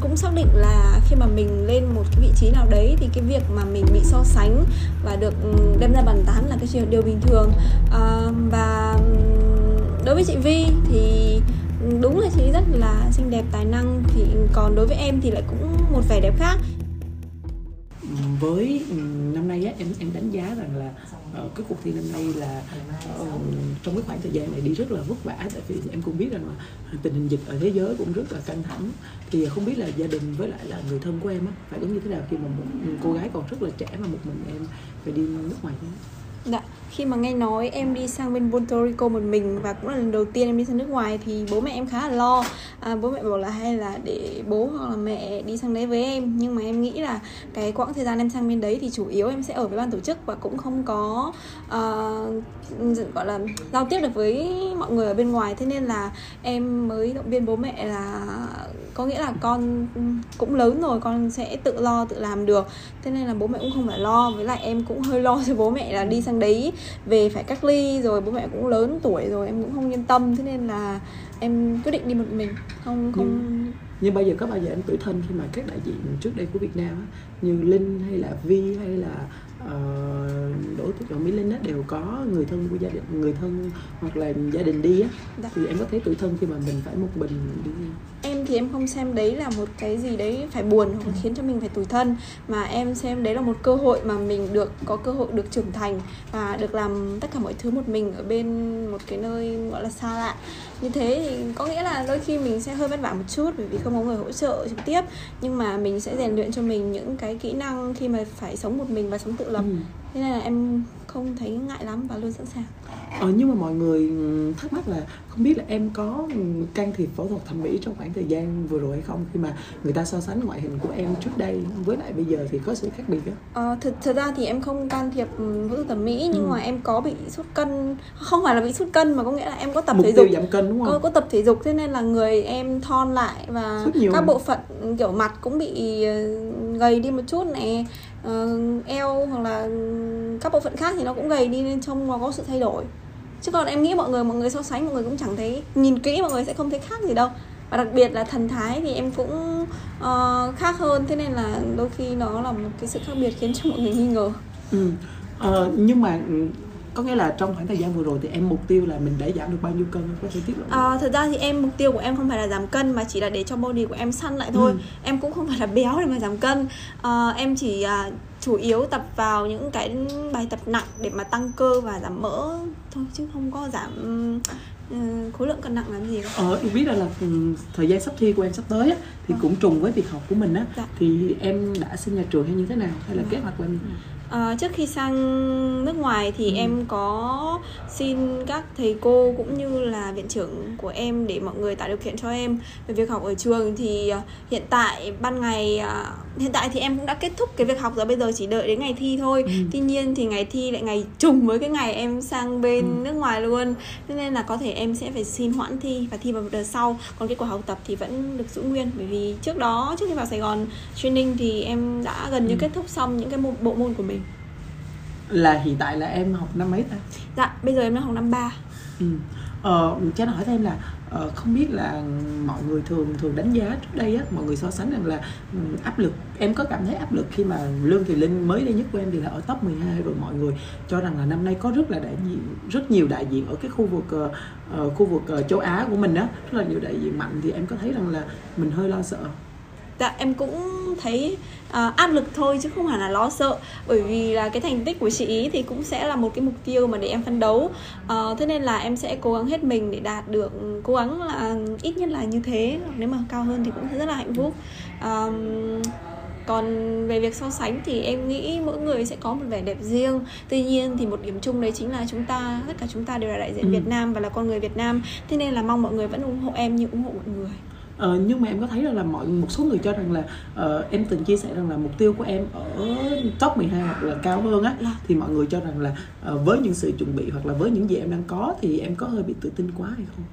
cũng xác định là khi mà mình lên một cái vị trí nào đấy thì cái việc mà mình bị so sánh và được ừ, đem ra bàn tán là cái chuyện điều bình thường. À, và ừ, đối với chị Vi thì ừ, đúng là chị rất là xinh đẹp tài năng thì còn đối với em thì lại cũng một vẻ đẹp khác với năm nay á em em đánh giá rằng là uh, cái cuộc thi năm nay là uh, trong cái khoảng thời gian này đi rất là vất vả tại vì em cũng biết rằng là tình hình dịch ở thế giới cũng rất là căng thẳng. Thì không biết là gia đình với lại là người thân của em á phải ứng như thế nào khi mà một cô gái còn rất là trẻ mà một mình em phải đi nước ngoài thế? Dạ, khi mà nghe nói em đi sang bên Puerto Rico một mình và cũng là lần đầu tiên em đi sang nước ngoài thì bố mẹ em khá là lo. À, bố mẹ bảo là hay là để bố hoặc là mẹ đi sang đấy với em. Nhưng mà em nghĩ là cái quãng thời gian em sang bên đấy thì chủ yếu em sẽ ở với ban tổ chức và cũng không có uh, gọi là giao tiếp được với mọi người ở bên ngoài. Thế nên là em mới động viên bố mẹ là có nghĩa là con cũng lớn rồi con sẽ tự lo tự làm được. Thế nên là bố mẹ cũng không phải lo với lại em cũng hơi lo cho bố mẹ là đi sang đấy về phải cách ly rồi bố mẹ cũng lớn tuổi rồi em cũng không yên tâm. Thế nên là em quyết định đi một mình không không. nhưng, nhưng bây giờ có bao giờ em tuổi thân khi mà các đại diện trước đây của Việt Nam á, như Linh hay là Vi hay là uh, Đỗ Thị Mỹ Linh á, đều có người thân của gia đình người thân hoặc là gia đình đi á dạ. thì em có thấy tuổi thân khi mà mình phải một mình đi em thì em không xem đấy là một cái gì đấy phải buồn hoặc là khiến cho mình phải tủi thân. Mà em xem đấy là một cơ hội mà mình được, có cơ hội được trưởng thành và được làm tất cả mọi thứ một mình ở bên một cái nơi, gọi là xa lạ như thế thì có nghĩa là đôi khi mình sẽ hơi vất vả một chút bởi vì không có người hỗ trợ trực tiếp. Nhưng mà mình sẽ rèn luyện cho mình những cái kỹ năng khi mà phải sống một mình và sống tự lập. Ừ. thế nên là em không thấy ngại lắm và luôn sẵn sàng. Ờ, nhưng mà mọi người thắc mắc là không biết là em có can thiệp phẫu thuật thẩm mỹ trong khoảng thời gian vừa rồi hay không? Khi mà người ta so sánh ngoại hình của em trước đây với lại bây giờ thì có sự khác biệt á ờ, thực, thực ra thì em không can thiệp phẫu thuật thẩm mỹ nhưng ừ. mà em có bị sút cân. Không phải là bị sút cân mà có nghĩa là em có tập Mục thể dục. giảm cân đúng không? Có, có tập thể dục thế nên là người em thon lại và các bộ phận kiểu mặt cũng bị ờ, gầy đi một chút này uh, eo hoặc là các bộ phận khác thì nó cũng gầy đi nên trông nó có sự thay đổi. Chứ còn em nghĩ mọi người mọi người so sánh mọi người cũng chẳng thấy nhìn kỹ mọi người sẽ không thấy khác gì đâu. Và đặc biệt là thần thái thì em cũng uh, khác hơn. Thế nên là đôi khi nó là một cái sự khác biệt khiến cho mọi người nghi ngờ. Ừ. uh, nhưng mà có nghĩa là trong khoảng thời gian vừa rồi thì em mục tiêu là mình để giảm được bao nhiêu cân có thể tiết lộ à, thật ra thì em mục tiêu của em không phải là giảm cân mà chỉ là để cho body của em săn lại thôi ừ. em cũng không phải là béo để mà giảm cân à, em chỉ à, chủ yếu tập vào những cái bài tập nặng để mà tăng cơ và giảm mỡ thôi chứ không có giảm uh, khối lượng cân nặng làm gì cả. Ờ, em biết là, là um, thời gian sắp thi của em sắp tới á, thì ừ. cũng trùng với việc học của mình á, dạ. thì em đã xin nhà trường hay như thế nào hay là ừ. kế hoạch của em? Ừ À, trước khi sang nước ngoài thì ừ. em có xin các thầy cô cũng như là viện trưởng của em để mọi người tạo điều kiện cho em về việc học ở trường thì uh, hiện tại ban ngày uh, hiện tại thì em cũng đã kết thúc cái việc học rồi bây giờ chỉ đợi đến ngày thi thôi ừ. tuy nhiên thì ngày thi lại ngày trùng với cái ngày em sang bên ừ. nước ngoài luôn cho nên là có thể em sẽ phải xin hoãn thi và thi vào một đợt sau còn kết quả học tập thì vẫn được giữ nguyên bởi vì trước đó trước khi vào Sài Gòn training thì em đã gần như ừ. kết thúc xong những cái bộ môn của mình là hiện tại là em học năm mấy ta dạ bây giờ em đang học năm ba ừ. ờ, cho hỏi thêm là uh, không biết là mọi người thường thường đánh giá trước đây á mọi người so sánh rằng là um, áp lực em có cảm thấy áp lực khi mà lương thì linh mới đây nhất của em thì là ở top 12 rồi mọi người cho rằng là năm nay có rất là đại diện rất nhiều đại diện ở cái khu vực uh, khu vực uh, châu Á của mình đó rất là nhiều đại diện mạnh thì em có thấy rằng là mình hơi lo sợ? Dạ em cũng thấy uh, áp lực thôi chứ không hẳn là lo sợ. Bởi vì là cái thành tích của chị ý thì cũng sẽ là một cái mục tiêu mà để em phấn đấu. Uh, thế nên là em sẽ cố gắng hết mình để đạt được cố gắng là ít nhất là như thế. Nếu mà cao hơn thì cũng rất là hạnh phúc. Uh, còn về việc so sánh thì em nghĩ mỗi người sẽ có một vẻ đẹp riêng. Tuy nhiên thì một điểm chung đấy chính là chúng ta tất cả chúng ta đều là đại diện ừ. Việt Nam và là con người Việt Nam. Thế nên là mong mọi người vẫn ủng hộ em như ủng hộ mọi người Ờ, nhưng mà em có thấy rằng là mọi một số người cho rằng là uh, em từng chia sẻ rằng là mục tiêu của em ở top 12 hoặc là cao hơn á dạ. thì mọi người cho rằng là uh, với những sự chuẩn bị hoặc là với những gì em đang có thì em có hơi bị tự tin quá hay không?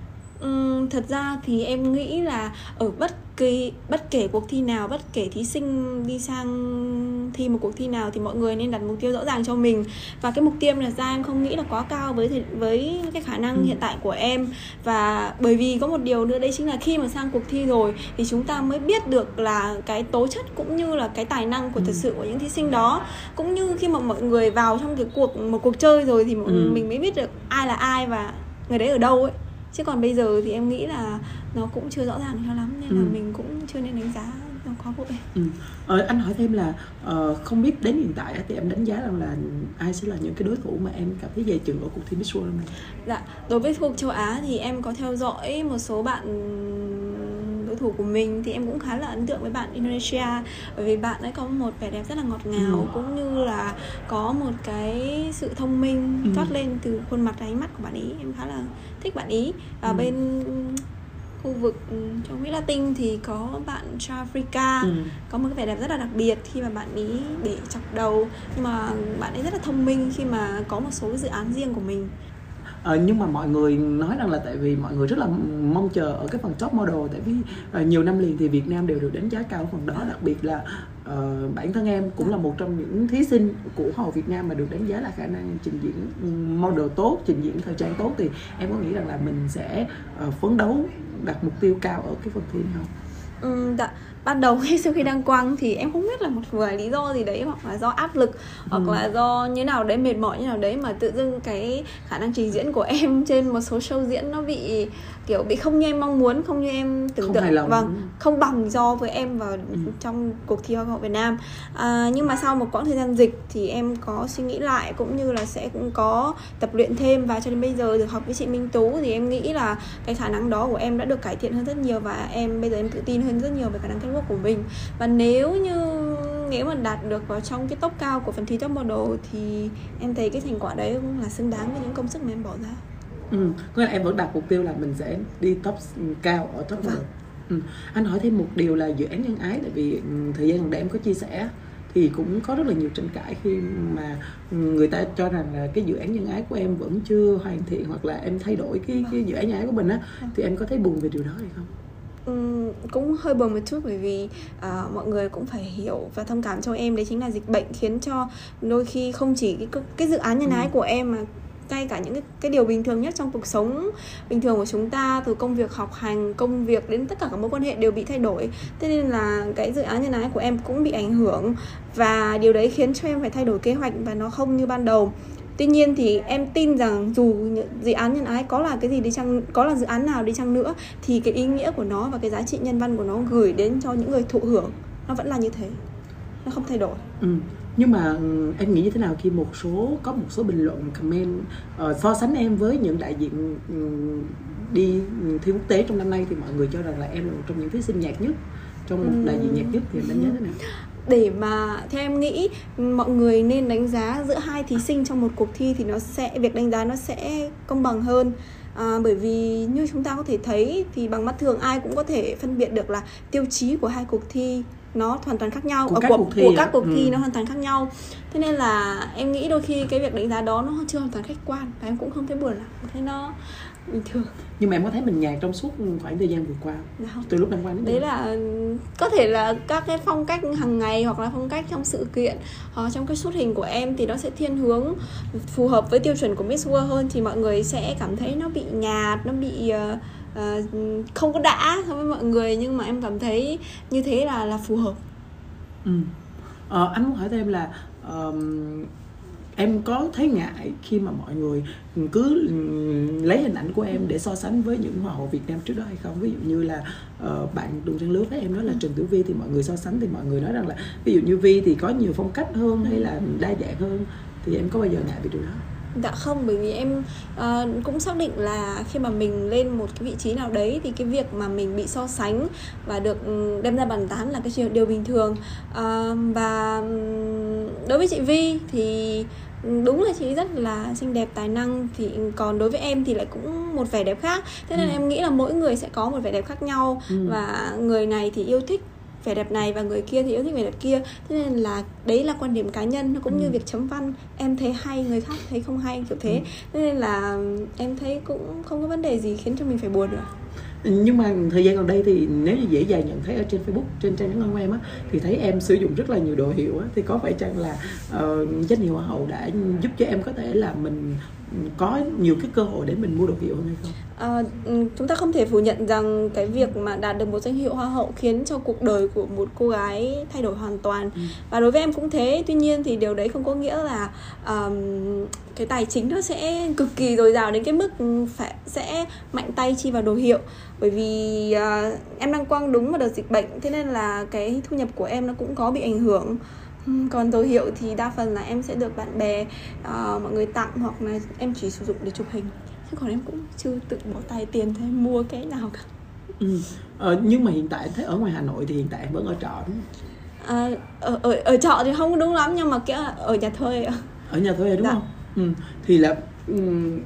Uhm, thật ra thì em nghĩ là ở bất kỳ bất kể cuộc thi nào bất kể thí sinh đi sang thi một cuộc thi nào thì mọi người nên đặt mục tiêu rõ ràng cho mình và cái mục tiêu em đặt ra em không nghĩ là quá cao với với cái khả năng ừ. hiện tại của em và bởi vì có một điều nữa đấy chính là khi mà sang cuộc thi rồi thì chúng ta mới biết được là cái tố chất cũng như là cái tài năng của ừ. thật sự của những thí sinh đó cũng như khi mà mọi người vào trong cái cuộc một cuộc chơi rồi thì ừ. mình mới biết được ai là ai và người đấy ở đâu ấy chứ còn bây giờ thì em nghĩ là nó cũng chưa rõ ràng cho lắm nên là ừ. mình cũng chưa nên đánh giá nó quá vội ừ. ờ, anh hỏi thêm là uh, không biết đến hiện tại thì em đánh giá rằng là ai sẽ là những cái đối thủ mà em cảm thấy dè chừng ở cuộc thi Miss World này dạ đối với khu vực châu Á thì em có theo dõi một số bạn đối thủ của mình thì em cũng khá là ấn tượng với bạn Indonesia bởi vì bạn ấy có một vẻ đẹp rất là ngọt ngào ừ. cũng như là có một cái sự thông minh ừ. toát lên từ khuôn mặt ánh mắt của bạn ý em khá là thích bạn ý và ừ. bên khu vực ừ, trong Mỹ Latin thì có bạn Africa ừ. có một cái vẻ đẹp rất là đặc biệt khi mà bạn ý để chọc đầu nhưng mà bạn ấy rất là thông minh khi mà có một số cái dự án riêng của mình à, nhưng mà mọi người nói rằng là tại vì mọi người rất là mong chờ ở cái phần top model tại vì à, nhiều năm liền thì Việt Nam đều được đánh giá cao ở phần đó đặc biệt là uh, bản thân em cũng là một trong những thí sinh của Hồ Việt Nam mà được đánh giá là khả năng trình diễn model tốt trình diễn thời trang tốt thì em có nghĩ rằng là mình sẽ uh, phấn đấu đặt mục tiêu cao ở cái phần thi này không? Ừ, dạ ban đầu khi sau khi đăng quang thì em không biết là một vài lý do gì đấy hoặc là do áp lực hoặc ừ. là do như nào đấy mệt mỏi như nào đấy mà tự dưng cái khả năng trình diễn của em trên một số show diễn nó bị kiểu bị không như em mong muốn không như em tưởng tượng. vâng không bằng do với em vào ừ. trong cuộc thi hoa hậu Việt Nam. À, nhưng mà sau một quãng thời gian dịch thì em có suy nghĩ lại cũng như là sẽ cũng có tập luyện thêm và cho đến bây giờ được học với chị Minh Tú thì em nghĩ là cái khả năng đó của em đã được cải thiện hơn rất nhiều và em bây giờ em tự tin hơn rất nhiều về khả năng catwalk của mình. Và nếu như nếu mà đạt được vào trong cái top cao của phần thi top model thì em thấy cái thành quả đấy cũng là xứng đáng với những công sức mà em bỏ ra ừ có là em vẫn đặt mục tiêu là mình sẽ đi top cao ở top model ừ. anh hỏi thêm một điều là dự án nhân ái tại vì ừ, thời gian gần đây em có chia sẻ thì cũng có rất là nhiều tranh cãi khi mà người ta cho rằng là cái dự án nhân ái của em vẫn chưa hoàn thiện hoặc là em thay đổi cái cái dự án nhân ái của mình á thì em có thấy buồn về điều đó hay không? Um, cũng hơi buồn một chút bởi vì uh, mọi người cũng phải hiểu và thông cảm cho em đấy chính là dịch bệnh khiến cho đôi khi không chỉ cái cái dự án nhân ái ừ. của em mà ngay cả những cái, cái điều bình thường nhất trong cuộc sống bình thường của chúng ta từ công việc học hành công việc đến tất cả các mối quan hệ đều bị thay đổi. Thế nên là cái dự án nhân ái của em cũng bị ảnh hưởng và điều đấy khiến cho em phải thay đổi kế hoạch và nó không như ban đầu. Tuy nhiên thì em tin rằng dù dự án nhân ái có là cái gì đi chăng có là dự án nào đi chăng nữa thì cái ý nghĩa của nó và cái giá trị nhân văn của nó gửi đến cho những người thụ hưởng nó vẫn là như thế. Nó không thay đổi. Ừ nhưng mà ừ, em nghĩ như thế nào khi một số có một số bình luận comment uh, so sánh em với những đại diện um, đi thi quốc tế trong năm nay thì mọi người cho rằng là em là một trong những thí sinh nhạc nhất trong một đại diện nhạc nhất thì em đánh giá thế nào? Để mà theo em nghĩ mọi người nên đánh giá giữa hai thí sinh trong một cuộc thi thì nó sẽ việc đánh giá nó sẽ công bằng hơn. À, bởi vì như chúng ta có thể thấy thì bằng mắt thường ai cũng có thể phân biệt được là tiêu chí của hai cuộc thi nó hoàn toàn khác nhau của, ờ, các, cuộc, thi của các cuộc thi ừ. nó hoàn toàn khác nhau. Thế nên là em nghĩ đôi khi cái việc đánh giá đó nó chưa hoàn toàn khách quan và em cũng không thấy buồn lắm. Thấy nó bình thường. Nhưng mà em có thấy mình nhạc trong suốt khoảng thời gian vừa qua dạ không. từ lúc năm qua đến đấy là có thể là các cái phong cách hàng ngày hoặc là phong cách trong sự kiện hoặc trong cái xuất hình của em thì nó sẽ thiên hướng phù hợp với tiêu chuẩn của Miss World hơn thì mọi người sẽ cảm thấy nó bị nhạt nó bị uh, uh, không có đã so với mọi người nhưng mà em cảm thấy như thế là là phù hợp. Ừ. ờ, anh muốn hỏi thêm là um, em có thấy ngại khi mà mọi người cứ lấy hình ảnh của em để so sánh với những hoa hậu Việt Nam trước đó hay không? Ví dụ như là uh, bạn đồng trang lứa với em nói là Trần Tử Vi thì mọi người so sánh thì mọi người nói rằng là ví dụ như Vi thì có nhiều phong cách hơn hay là đa dạng hơn thì em có bao giờ ngại về điều đó Dạ không, bởi vì em uh, cũng xác định là khi mà mình lên một cái vị trí nào đấy thì cái việc mà mình bị so sánh và được ừ, đem ra bàn tán là cái điều bình thường uh, và đối với chị Vi thì đúng là chị rất là xinh đẹp tài năng thì còn đối với em thì lại cũng một vẻ đẹp khác thế nên ừ. em nghĩ là mỗi người sẽ có một vẻ đẹp khác nhau ừ. và người này thì yêu thích vẻ đẹp này và người kia thì yêu thích vẻ đẹp kia thế nên là đấy là quan điểm cá nhân nó cũng ừ. như việc chấm văn em thấy hay người khác thấy không hay kiểu thế ừ. thế nên là em thấy cũng không có vấn đề gì khiến cho mình phải buồn được nhưng mà thời gian gần đây thì nếu như dễ dàng nhận thấy ở trên Facebook trên trang cá nhân của em á thì thấy em sử dụng rất là nhiều đồ hiệu á thì có phải chăng là uh, danh hiệu hoa hậu đã giúp cho em có thể là mình có nhiều cái cơ hội để mình mua đồ hiệu hay không? À, chúng ta không thể phủ nhận rằng cái việc mà đạt được một danh hiệu hoa hậu khiến cho cuộc đời của một cô gái thay đổi hoàn toàn. Ừ. và đối với em cũng thế tuy nhiên thì điều đấy không có nghĩa là um, cái tài chính nó sẽ cực kỳ dồi dào đến cái mức phải sẽ mạnh tay chi vào đồ hiệu. Bởi vì uh, em đang quăng đúng vào đợt dịch bệnh thế nên là cái thu nhập của em nó cũng có bị ảnh hưởng. Còn đồ hiệu thì đa phần là em sẽ được bạn bè uh, mọi người tặng hoặc là em chỉ sử dụng để chụp hình còn em cũng chưa tự bỏ tay tiền để mua cái nào cả ừ. ờ, nhưng mà hiện tại thấy ở ngoài hà nội thì hiện tại em vẫn ở trọ đúng không à, ở, ở ở trọ thì không đúng lắm nhưng mà cái ở nhà thuê ở nhà thuê đúng dạ. không ừ. thì là um,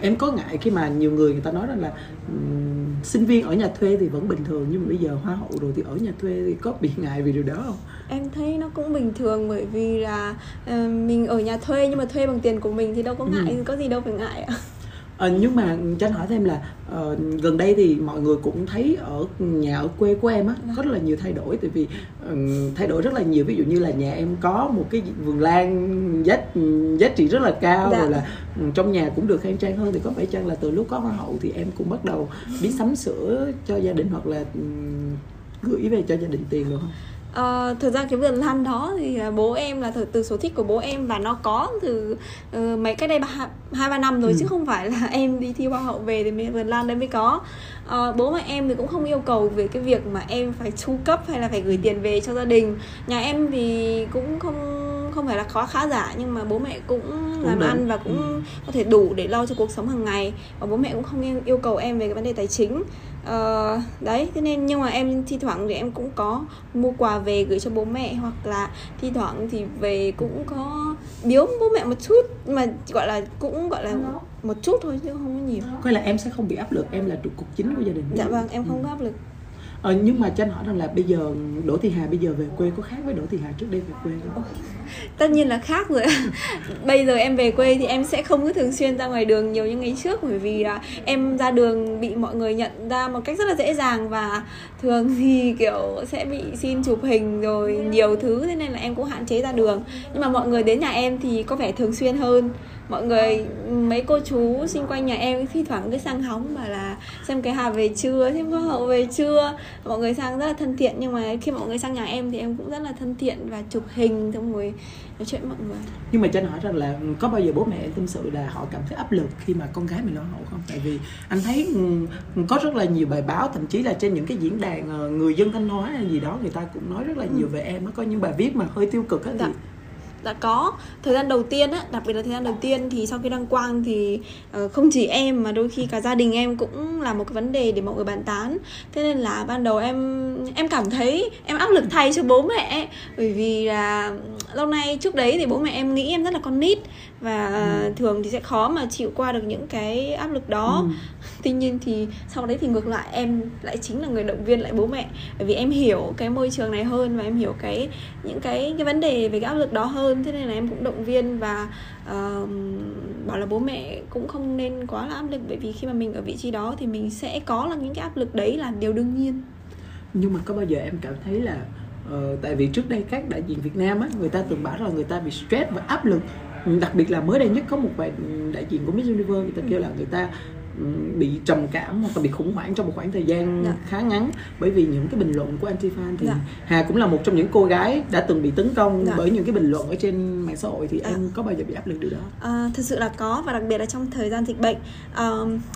em có ngại khi mà nhiều người người ta nói rằng là um, sinh viên ở nhà thuê thì vẫn bình thường nhưng mà bây giờ hoa hậu rồi thì ở nhà thuê thì có bị ngại vì điều đó không em thấy nó cũng bình thường bởi vì là uh, mình ở nhà thuê nhưng mà thuê bằng tiền của mình thì đâu có ngại ừ. có gì đâu phải ngại ạ À, nhưng mà cho anh hỏi thêm là uh, gần đây thì mọi người cũng thấy ở nhà ở quê của em á có rất là nhiều thay đổi tại vì uh, thay đổi rất là nhiều ví dụ như là nhà em có một cái vườn lan giá giá trị rất là cao dạ. rồi là trong nhà cũng được khang trang hơn thì có phải chăng là từ lúc có hoa hậu thì em cũng bắt đầu biết sắm sửa cho gia đình hoặc là um, gửi về cho gia đình tiền được không? Uh, thực ra cái vườn lan đó thì bố em là từ, từ số thích của bố em và nó có từ uh, mấy cái đây hai ba năm rồi ừ. chứ không phải là em đi thi hoa hậu về thì mới vườn lan đấy mới có. Uh, bố mẹ em thì cũng không yêu cầu về cái việc mà em phải chu cấp hay là phải gửi tiền về cho gia đình. Nhà em thì cũng không không phải là khó khá giả nhưng mà bố mẹ cũng, cũng làm ăn và cũng ừ. có thể đủ để lo cho cuộc sống hàng ngày. Và bố mẹ cũng không yêu cầu em về cái vấn đề tài chính uh, đấy thế nên nhưng mà em thi thoảng thì em cũng có mua quà về gửi cho bố mẹ hoặc là thi thoảng thì về cũng có biếu bố mẹ một chút mà gọi là cũng gọi là một chút thôi chứ không có nhiều. Coi là em sẽ không bị áp lực em là trụ cột chính của gia đình. Dạ vâng em không có áp lực ờ, nhưng mà cho anh hỏi rằng là bây giờ đỗ thị hà bây giờ về quê có khác với đỗ thị hà trước đây về quê không? Tất nhiên là khác rồi bây giờ em về quê thì em sẽ không có thường xuyên ra ngoài đường nhiều như ngày trước bởi vì là em ra đường bị mọi người nhận ra một cách rất là dễ dàng và thường thì kiểu sẽ bị xin chụp hình rồi nhiều thứ thế nên là em cũng hạn chế ra đường. Nhưng mà mọi người đến nhà em thì có vẻ thường xuyên hơn mọi người mấy cô chú xung quanh nhà em thi thoảng cứ sang hóng mà là xem cái hà về chưa xem hoa hậu về chưa. Mọi người sang rất là thân thiện nhưng mà khi mọi người sang nhà em thì em cũng rất là thân thiện và chụp hình xong rồi nói chuyện mọi người. Nhưng mà cho anh hỏi rằng là có bao giờ bố mẹ tâm sự là họ cảm thấy áp lực khi mà con gái mình lo hậu không? Tại vì anh thấy có rất là nhiều bài báo thậm chí là trên những cái diễn đàn ờ, người dân thanh hóa hay gì đó người ta cũng nói rất là nhiều ừ. về em có những bài viết mà hơi tiêu cực á thì dạ đã có. Thời gian đầu tiên á đặc biệt là thời gian đầu tiên thì sau khi đăng quang thì uh, không chỉ em mà đôi khi cả gia đình em cũng là một cái vấn đề để mọi người bàn tán. Thế nên là ban đầu em em cảm thấy em áp lực thay cho bố mẹ bởi vì là lâu nay trước đấy thì bố mẹ em nghĩ em rất là con nít và ừ. thường thì sẽ khó mà chịu qua được những cái áp lực đó. Ừ. tuy nhiên thì sau đấy thì ngược lại em lại chính là người động viên lại bố mẹ. Bởi vì em hiểu cái môi trường này hơn và em hiểu cái những cái cái vấn đề về cái áp lực đó hơn. Thế nên là em cũng động viên và uh, bảo là bố mẹ cũng không nên quá là áp lực. Bởi vì khi mà mình ở vị trí đó thì mình sẽ có là những cái áp lực đấy là điều đương nhiên. Nhưng mà có bao giờ em cảm thấy là uh, tại vì trước đây các đại diện Việt Nam á người ta từng bảo là người ta bị stress và áp lực đặc biệt là mới đây nhất có một bài đại diện của Miss Universe người ta kêu là người ta bị trầm cảm hoặc là bị khủng hoảng trong một khoảng thời gian dạ. khá ngắn bởi vì những cái bình luận của anti fan thì dạ. Hà cũng là một trong những cô gái đã từng bị tấn công dạ. bởi những cái bình luận ở trên mạng xã hội thì dạ. em có bao giờ bị áp lực điều đó? À, thật sự là có và đặc biệt là trong thời gian dịch bệnh à,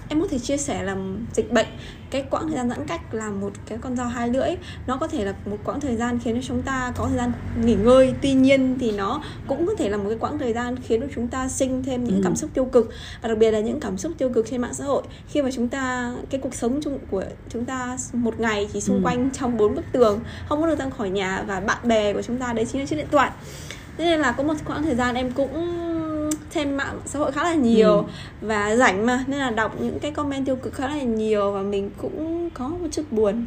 em có thể chia sẻ là dịch bệnh cái quãng thời gian giãn cách là một cái con dao hai lưỡi nó có thể là một quãng thời gian khiến cho chúng ta có thời gian nghỉ ngơi tuy nhiên thì nó cũng có thể là một cái quãng thời gian khiến cho chúng ta sinh thêm những ừ. cảm xúc tiêu cực và đặc biệt là những cảm xúc tiêu cực trên mạng xã hội khi mà chúng ta cái cuộc sống chung của chúng ta một ngày chỉ xung ừ. quanh trong bốn bức tường không có được ra khỏi nhà và bạn bè của chúng ta đấy chính là chiếc điện thoại thế nên là có một quãng thời gian em cũng xem mạng xã hội khá là nhiều ừ. và rảnh mà nên là đọc những cái comment tiêu cực khá là nhiều và mình cũng có một chút buồn.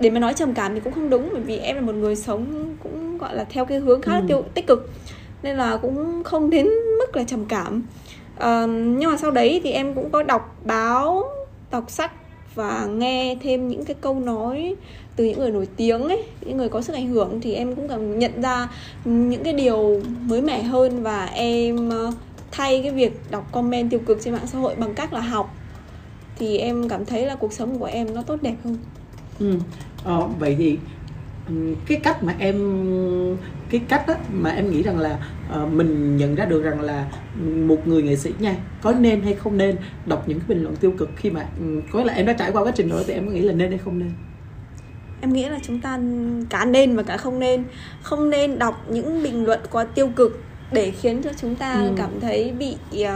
Để mà nói trầm cảm thì cũng không đúng bởi vì em là một người sống cũng gọi là theo cái hướng khá là tiêu tích cực nên là cũng không đến mức là trầm cảm. Uh, nhưng mà sau đấy thì em cũng có đọc báo đọc sách và nghe thêm những cái câu nói từ những người nổi tiếng ấy những người có sức ảnh hưởng thì em cũng cảm nhận ra những cái điều mới mẻ hơn và em thay cái việc đọc comment tiêu cực trên mạng xã hội bằng cách là học thì em cảm thấy là cuộc sống của em nó tốt đẹp hơn. Ừ. ờ, vậy thì cái cách mà em cái cách đó mà em nghĩ rằng là uh, mình nhận ra được rằng là một người nghệ sĩ nha có nên hay không nên đọc những cái bình luận tiêu cực khi mà có là em đã trải qua quá trình rồi thì em có nghĩ là nên hay không nên? Em nghĩ là chúng ta cả nên và cả không nên. Không nên đọc những bình luận quá tiêu cực để khiến cho chúng ta ừ. cảm thấy bị uh,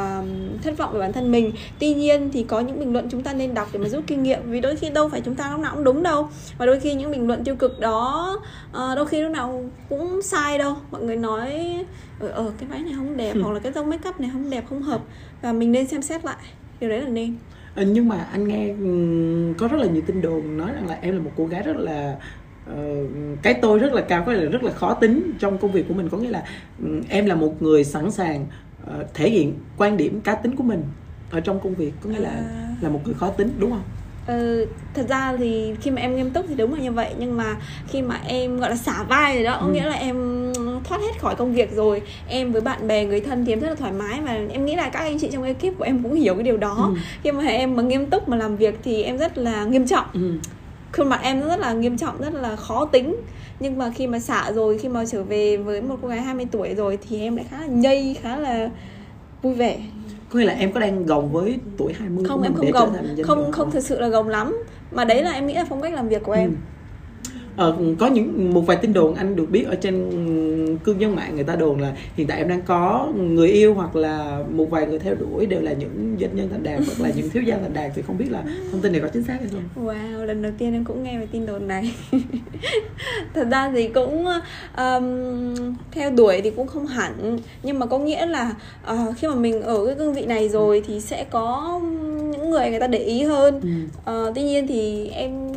thất vọng về bản thân mình. Tuy nhiên thì có những bình luận chúng ta nên đọc để mà rút kinh nghiệm vì đôi khi đâu phải chúng ta lúc nào cũng đúng đâu. Và đôi khi những bình luận tiêu cực đó uh, đôi khi lúc nào cũng sai đâu. Mọi người nói ở ờ, ờ cái váy này không đẹp ừ. hoặc là cái tông make up này không đẹp không hợp. Và mình nên xem xét lại điều đấy là nên. Nhưng mà anh nghe có rất là nhiều tin đồn nói rằng là em là một cô gái rất là cái tôi rất là cao có là rất là khó tính trong công việc của mình có nghĩa là um, em là một người sẵn sàng uh, thể hiện quan điểm cá tính của mình ở trong công việc có nghĩa là à. là một người khó tính đúng không Ừ, thật ra thì khi mà em nghiêm túc thì đúng là như vậy nhưng mà khi mà em gọi là xả vai rồi đó ừ. nghĩa là em thoát hết khỏi công việc rồi em với bạn bè người thân thì em rất là thoải mái và em nghĩ là các anh chị trong ekip của em cũng hiểu cái điều đó ừ. khi mà em mà nghiêm túc mà làm việc thì em rất là nghiêm trọng ừ khuôn mặt em rất là nghiêm trọng rất là khó tính. Nhưng mà khi mà xả rồi khi mà trở về với một cô gái 20 tuổi rồi thì em lại khá là nhây khá là vui vẻ. Có nghĩa là em có đang gồng với tuổi 20 không em không gồng. không không thực sự là gồng lắm. Mà đấy là em nghĩ là phong cách làm việc của em. Ừ ờ, có những một vài tin đồn anh được biết ở trên cư dân mạng người ta đồn là hiện tại em đang có người yêu hoặc là một vài người theo đuổi đều là những doanh nhân thành đạt hoặc là những thiếu gia thành đạt thì không biết là thông tin này có chính xác hay không? Wow lần đầu tiên em cũng nghe về tin đồn này. Thật ra thì cũng um, theo đuổi thì cũng không hẳn. Nhưng mà có nghĩa là uh, khi mà mình ở cái cương vị này rồi thì sẽ có những người người ta để ý hơn. Ừ. uh, tuy nhiên thì em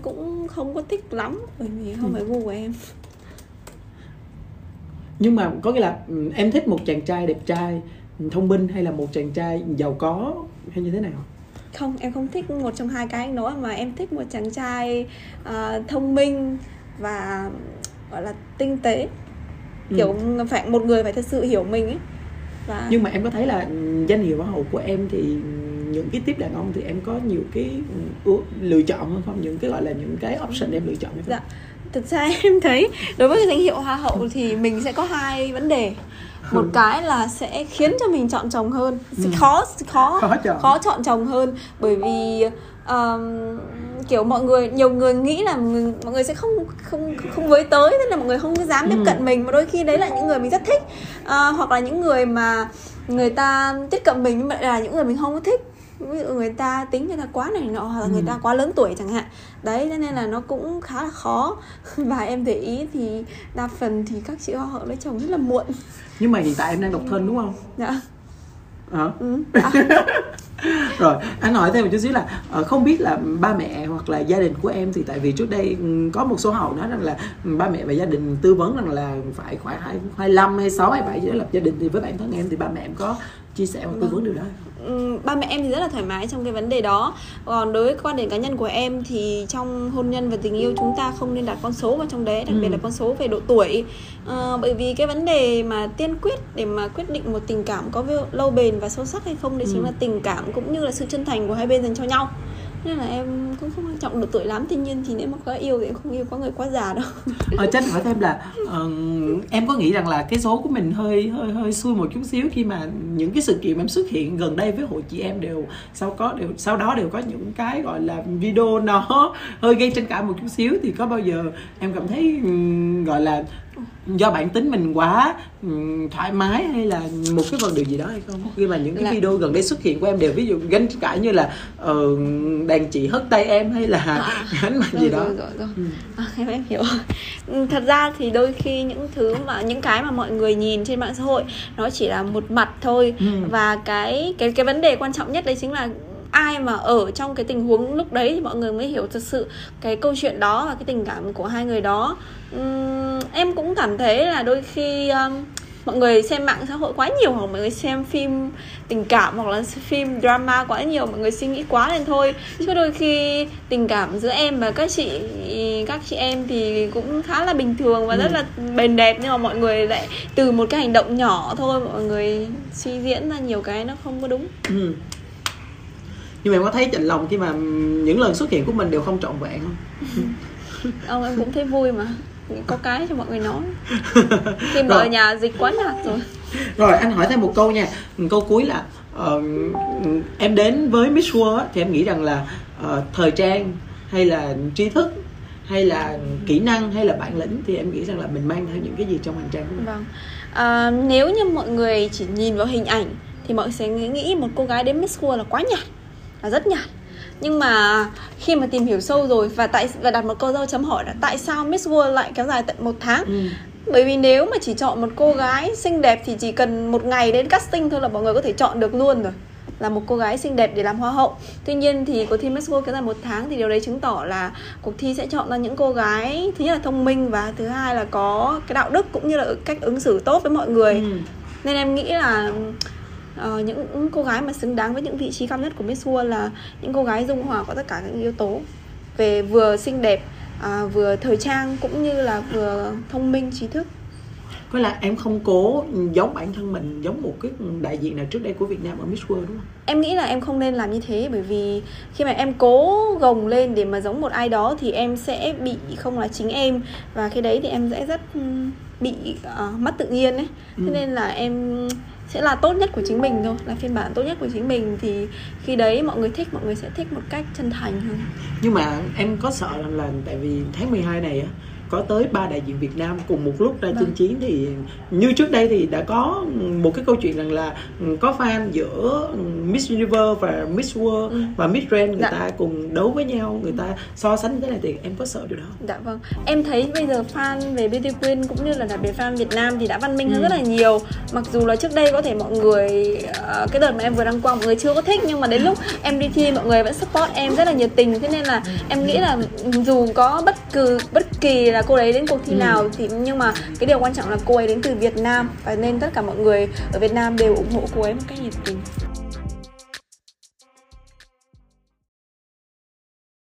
cũng không có thích lắm bởi vì không ừ. phải gu của em nhưng mà có nghĩa là ừ, em thích một chàng trai đẹp trai thông minh hay là một chàng trai giàu có hay như thế nào không em không thích một trong hai cái anh nói mà em thích một chàng trai uh, thông minh và gọi là tinh tế kiểu ừ. phải một người phải thật sự hiểu mình ấy và... nhưng mà em có thấy là danh hiệu hoa hậu của em thì những cái tiếp đàn ông thì em có nhiều cái lựa chọn hơn không những cái gọi là những cái option em lựa chọn hay không? Dạ. Thực ra em thấy đối với cái danh hiệu hoa hậu thì mình sẽ có hai vấn đề một ừ. cái là sẽ khiến cho mình chọn chồng hơn ừ. khó khó khó chọn. khó chọn chồng hơn bởi vì um, kiểu mọi người nhiều người nghĩ là người, mọi người sẽ không không không với tới nên là mọi người không dám tiếp ừ. cận mình mà đôi khi đấy là những người mình rất thích uh, hoặc là những người mà người ta tiếp cận mình nhưng mà là những người mình không có thích ví dụ người ta tính người ta quá này nọ hoặc là ừ. người ta quá lớn tuổi chẳng hạn đấy cho nên là nó cũng khá là khó và em để ý thì đa phần thì các chị hoa hậu lấy chồng rất là muộn nhưng mà hiện tại em đang độc thân đúng không dạ à. Ừ. À. rồi anh hỏi thêm một chút xíu là ờ, không biết là ba mẹ hoặc là gia đình của em thì tại vì trước đây ừ, có một số hậu nói rằng là ba mẹ và gia đình tư vấn rằng là phải khoảng hai hai năm hay sáu hay bảy để lập gia đình thì với bản thân em thì ba mẹ em có chia sẻ hoặc tư vấn điều đó. Ba mẹ em thì rất là thoải mái trong cái vấn đề đó. Còn đối với quan điểm cá nhân của em thì trong hôn nhân và tình yêu chúng ta không nên đặt con số vào trong đấy đặc biệt ừ. là con số về độ tuổi. À, bởi vì cái vấn đề mà tiên quyết để mà quyết định một tình cảm có lâu bền và sâu sắc hay không đấy ừ. chính là tình cảm cũng như là sự chân thành của hai bên dành cho nhau nên là em cũng không quan trọng độ tuổi lắm tuy nhiên thì nếu mà có yêu thì em không yêu có người quá già đâu. Ờ chắc hỏi thêm là uh, em có nghĩ rằng là cái số của mình hơi hơi hơi xui một chút xíu khi mà những cái sự kiện em xuất hiện gần đây với hội chị em đều sau có đều sau đó đều có những cái gọi là video nó hơi gây tranh cãi một chút xíu thì có bao giờ em cảm thấy um, gọi là do bản tính mình quá um, thoải mái hay là một cái phần điều gì đó hay không khi mà những cái là... video gần đây xuất hiện của em đều ví dụ ganh cãi như là uh, đàn chị hất tay em hay là à, ánh mặt gì đó rồi, rồi, rồi. Ừ. À, em em hiểu ừ, thật ra thì đôi khi những thứ mà những cái mà mọi người nhìn trên mạng xã hội nó chỉ là một mặt thôi ừ. và cái cái cái vấn đề quan trọng nhất đấy chính là ai mà ở trong cái tình huống lúc đấy thì mọi người mới hiểu thật sự cái câu chuyện đó và cái tình cảm của hai người đó uhm, em cũng cảm thấy là đôi khi um, mọi người xem mạng xã hội quá nhiều hoặc mọi người xem phim tình cảm hoặc là phim drama quá nhiều mọi người suy nghĩ quá lên thôi chứ đôi khi tình cảm giữa em và các chị các chị em thì cũng khá là bình thường và ừ. rất là bền đẹp nhưng mà mọi người lại từ một cái hành động nhỏ thôi mọi người suy diễn ra nhiều cái nó không có đúng ừ. Nhưng mà em có thấy chạnh lòng khi mà những lần xuất hiện của mình đều không trọn vẹn không? Ông em cũng thấy vui mà. Có cái cho mọi người nói. Khi mà ở nhà dịch quá nhạt rồi. Rồi anh hỏi thêm một câu nha. Câu cuối là uh, em đến với Miss World thì em nghĩ rằng là uh, thời trang hay là tri thức hay là kỹ năng hay là bản lĩnh thì em nghĩ rằng là mình mang theo những cái gì trong hành trang của mình? Vâng. À, nếu như mọi người chỉ nhìn vào hình ảnh thì mọi người sẽ nghĩ một cô gái đến Miss World là quá nhạt là rất nhạt. Nhưng mà khi mà tìm hiểu sâu rồi và tại và đặt một câu dấu chấm hỏi là tại sao Miss World lại kéo dài tận một tháng? Ừ. bởi vì nếu mà chỉ chọn một cô gái xinh đẹp thì chỉ cần một ngày đến casting thôi là mọi người có thể chọn được luôn rồi. Là một cô gái xinh đẹp để làm hoa hậu. Tuy nhiên thì cuộc thi Miss World kéo dài một tháng thì điều đấy chứng tỏ là cuộc thi sẽ chọn ra những cô gái thứ nhất là thông minh và thứ hai là có cái đạo đức cũng như là cách ứng xử tốt với mọi người. Ừ. nên em nghĩ là uh, những cô gái mà xứng đáng với những vị trí cao nhất của Miss World là những cô gái dung hòa có tất cả các yếu tố về vừa xinh đẹp uh, vừa thời trang cũng như là vừa thông minh trí thức có là em không cố giống bản thân mình giống một cái đại diện nào trước đây của Việt Nam ở Miss World đúng không? Em nghĩ là em không nên làm như thế bởi vì khi mà em cố gồng lên để mà giống một ai đó thì em sẽ bị không là chính em và khi đấy thì em sẽ rất bị uh, mất tự nhiên ấy. Ừ. Thế nên là em sẽ là tốt nhất của chính mình thôi, là phiên bản tốt nhất của chính mình, thì khi đấy mọi người thích, mọi người sẽ thích một cách chân thành hơn. Nhưng mà em có sợ rằng là tại vì tháng 12 này á có tới ba đại diện Việt Nam cùng một lúc ra vâng. chinh chiến thì như trước đây thì đã có một cái câu chuyện rằng là có fan giữa Miss Universe và Miss World ừ. và Miss Grand người dạ. ta cùng đấu với nhau người ta so sánh thế này thì em có sợ điều đó dạ vâng em thấy bây giờ fan về Beauty Queen cũng như là đặc biệt fan Việt Nam thì đã văn minh hơn ừ. rất là nhiều mặc dù là trước đây có thể mọi người uh, cái đợt mà em vừa đăng quang mọi người chưa có thích nhưng mà đến lúc em đi thi mọi người vẫn support em rất là nhiệt tình thế nên là em nghĩ là dù có bất cứ bất kỳ là cô ấy đến cuộc thi ừ. nào thì nhưng mà cái điều quan trọng là cô ấy đến từ Việt Nam và nên tất cả mọi người ở Việt Nam đều ủng hộ cô ấy một cách nhiệt tình